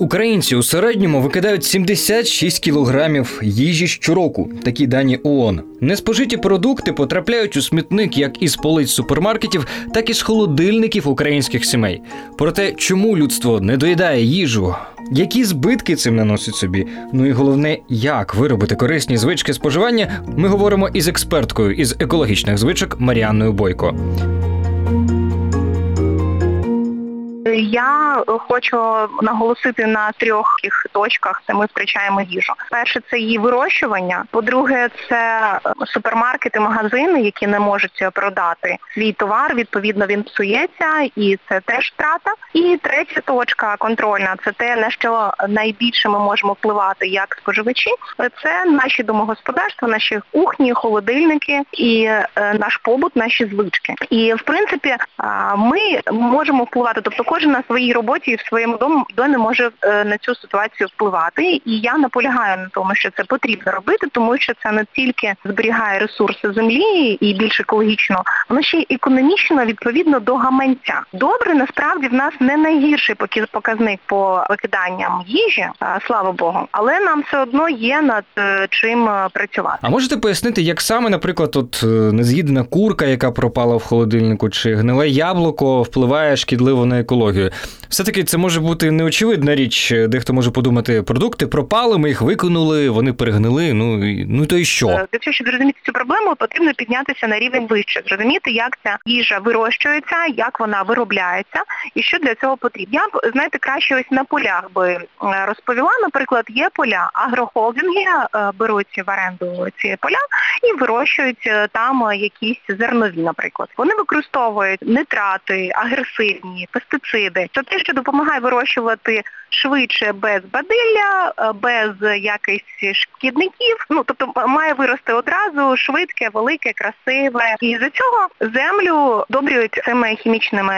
Українці у середньому викидають 76 кілограмів їжі щороку. Такі дані ООН. Неспожиті продукти потрапляють у смітник як із полиць супермаркетів, так і з холодильників українських сімей. Проте, чому людство не доїдає їжу? Які збитки цим наносить собі? Ну і головне, як виробити корисні звички споживання, ми говоримо із експерткою із екологічних звичок Маріанною Бойко. Я хочу наголосити на трьох точках, де ми втрачаємо їжу. Перше це її вирощування. По-друге, це супермаркети, магазини, які не можуть продати свій товар. Відповідно, він псується, і це теж втрата. І третя точка контрольна це те, на що найбільше ми можемо впливати як споживачі. Це наші домогосподарства, наші кухні, холодильники і е, наш побут, наші звички. І в принципі ми можемо впливати, тобто кожен на своїй роботі і в своєму домі може е, на цю ситуацію впливати. І я наполягаю на тому, що це потрібно робити, тому що це не тільки зберігає ресурси землі і більш екологічно, воно ще й економічно відповідно до гаманця. Добре, насправді в нас не найгірший показник по викиданням їжі, слава Богу, але нам все одно є над е, чим е, працювати. А можете пояснити, як саме, наприклад, от нез'їдена курка, яка пропала в холодильнику, чи гниле яблуко впливає шкідливо на екологію? Технологію. Все-таки це може бути неочевидна річ. Дехто може подумати, продукти пропали, ми їх викинули, вони перегнили. Ну ну то і що? Для того, щоб зрозуміти цю проблему, потрібно піднятися на рівень вище, зрозуміти, як ця їжа вирощується, як вона виробляється і що для цього потрібно. Я б знаєте, краще ось на полях би розповіла. Наприклад, є поля, агрохолдинги е, беруть в оренду ці поля і вирощують е, там якісь зернові, наприклад. Вони використовують нитрати, агресивні, пестициди пестициди. Це те, що допомагає вирощувати швидше без бадилля, е, без якихось шкідників. Ну тобто має вирости одразу швидке, велике, красиве. І за цього землю добрюють цими хімічними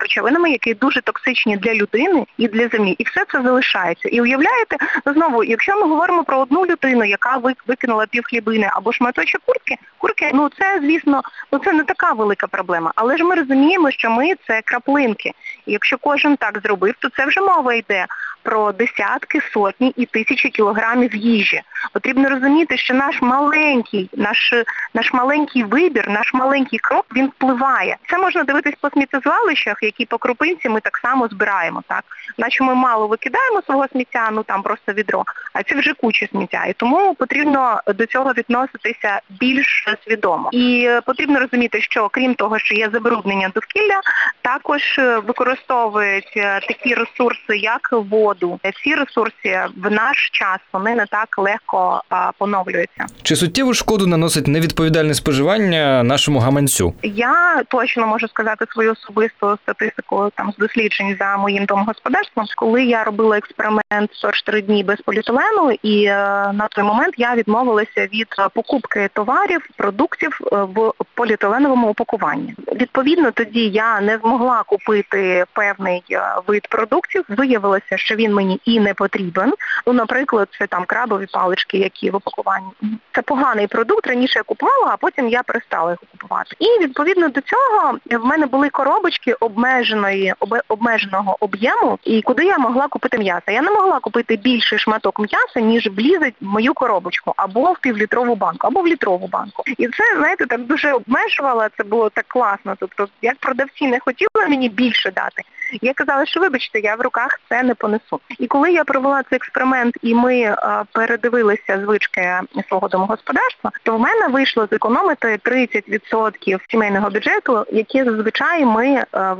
речовинами, які дуже токсичні для людини і для землі. І все це залишається. І уявляєте, знову, якщо ми говоримо про одну людину, яка викинула пів хлібини або шматочок куртки, курки, ну це, звісно, ну це не така велика проблема. Але ж ми розуміємо, що ми це краплинки. І якщо кожен так зробив, то це вже мова йде про десятки, сотні і тисячі кілограмів їжі. Потрібно розуміти, що наш маленький, наш наш маленький вибір, наш маленький крок, він впливає. Це можна дивитись по сміттєзвалищах, які по крупинці ми так само збираємо. так. Наче ми мало викидаємо свого сміття, ну там просто відро, а це вже куча сміття. І тому потрібно до цього відноситися більш свідомо. І потрібно розуміти, що крім того, що є забруднення довкілля, також використовують е, такі ресурси, як воду. Ці ресурси в наш час вони не так легко поновлюються. Чи суттєву шкоду наносить невідповідальне споживання нашому гаманцю? Я точно можу сказати свою особисту статистику там з досліджень за моїм домогосподарством, коли я робила експеримент 44 дні без поліетилену, і е, на той момент я відмовилася від покупки товарів, продуктів е, в поліетиленовому упакуванні. Відповідно, тоді я не змогла купити певний е, вид продуктів. Виявилося, що він мені і не потрібен. Ну, наприклад, це там крабові палички, які в упакуванні. Це поганий продукт. Раніше я купувала, а потім я перестала їх купувати. І відповідно до цього в мене були коробочки обмеженої обмеженого об'єму, і куди я могла купити м'ясо. Я не могла купити більший шматок м'яса, ніж влізить в мою коробочку, або в півлітрову банку, або в літрову банку. І це, знаєте, так дуже обмежувало, це було так класно. Тобто, як продавці не хотіли мені більше дати, я казала, що вибачте, я в руках це не понесу. І коли я провела цей експеримент і ми а, передивилися звички свого домогосподарства, то в мене вийшло зекономити 30% сімейного бюджету, які зазвичай ми а,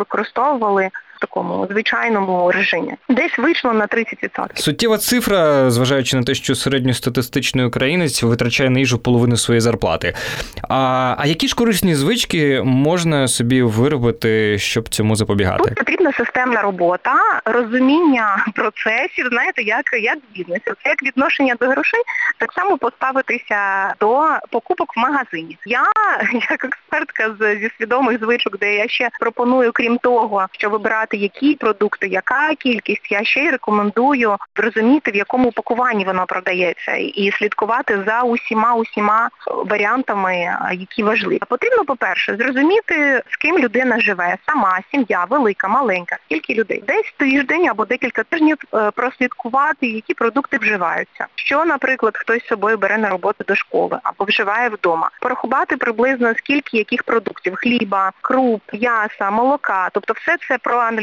такому звичайному режимі. Десь вийшло на 30%. Суттєва цифра, зважаючи на те, що середньостатистичний українець витрачає на їжу половину своєї зарплати. А а які ж корисні звички можна собі виробити, щоб цьому запобігати? Тут потрібна системна робота, розуміння процесів, знаєте, як як бізнес. Як відношення до грошей, так само поставитися до покупок в магазині. Я, як експертка зі свідомих звичок, де я ще пропоную, крім того, що вибирати знати, які продукти, яка кількість. Я ще й рекомендую зрозуміти, в якому упакуванні воно продається, і слідкувати за усіма усіма варіантами, які важливі. Потрібно, по-перше, зрозуміти, з ким людина живе, сама сім'я, велика, маленька, скільки людей. Десь тиждень або декілька тижнів е, прослідкувати, які продукти вживаються. Що, наприклад, хтось з собою бере на роботу до школи або вживає вдома. Порахувати приблизно скільки яких продуктів хліба, круп, м'яса, молока, тобто все це проаналізувати,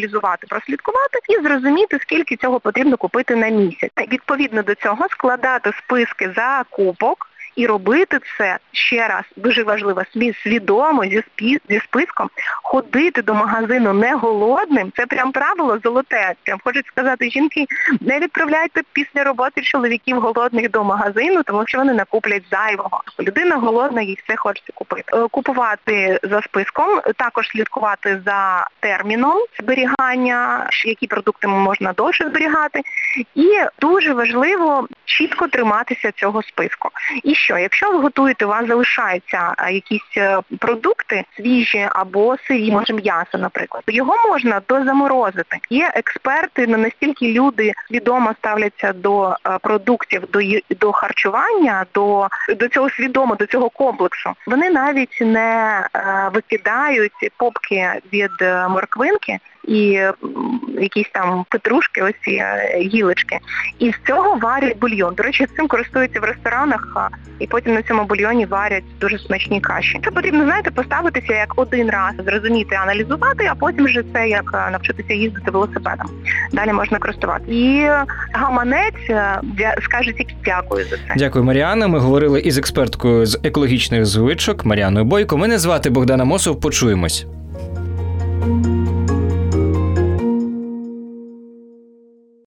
прослідкувати і зрозуміти, скільки цього потрібно купити на місяць. Відповідно до цього складати списки закупок і робити це ще раз дуже важливо свідомо зі спі зі списком, ходити до магазину не голодним. Це прям правило золоте. Прям хочуть сказати, жінки не відправляйте після роботи чоловіків голодних до магазину, тому що вони накуплять зайвого. Людина голодна, їй все хочеться купити. Е, купувати за списком, також слідкувати за терміном зберігання, які продукти можна довше зберігати. І дуже важливо чітко триматися цього списку. І що, якщо ви готуєте, у вас залишаються якісь е, продукти свіжі або сирі, може м'ясо, наприклад, його можна дозаморозити. Є експерти, не настільки люди свідомо ставляться до е, продуктів, до до харчування, до до цього свідомо, до цього комплексу. Вони навіть не е, викидають попки від морквинки і якісь там петрушки, ось е, гілочки. І з цього варять бульйон. До речі, цим користуються в ресторанах, і потім на цьому бульйоні варять дуже смачні каші. Це потрібно, знаєте, поставитися як один раз, зрозуміти, аналізувати, а потім вже це як е, навчитися їздити велосипедом. Далі можна користувати. І гаманець е, скаже тільки дякую за це. Дякую, Маріана. Ми говорили із експерткою з екологічних звичок Маріаною Бойко. Мене звати Богдана Мосов. Почуємось.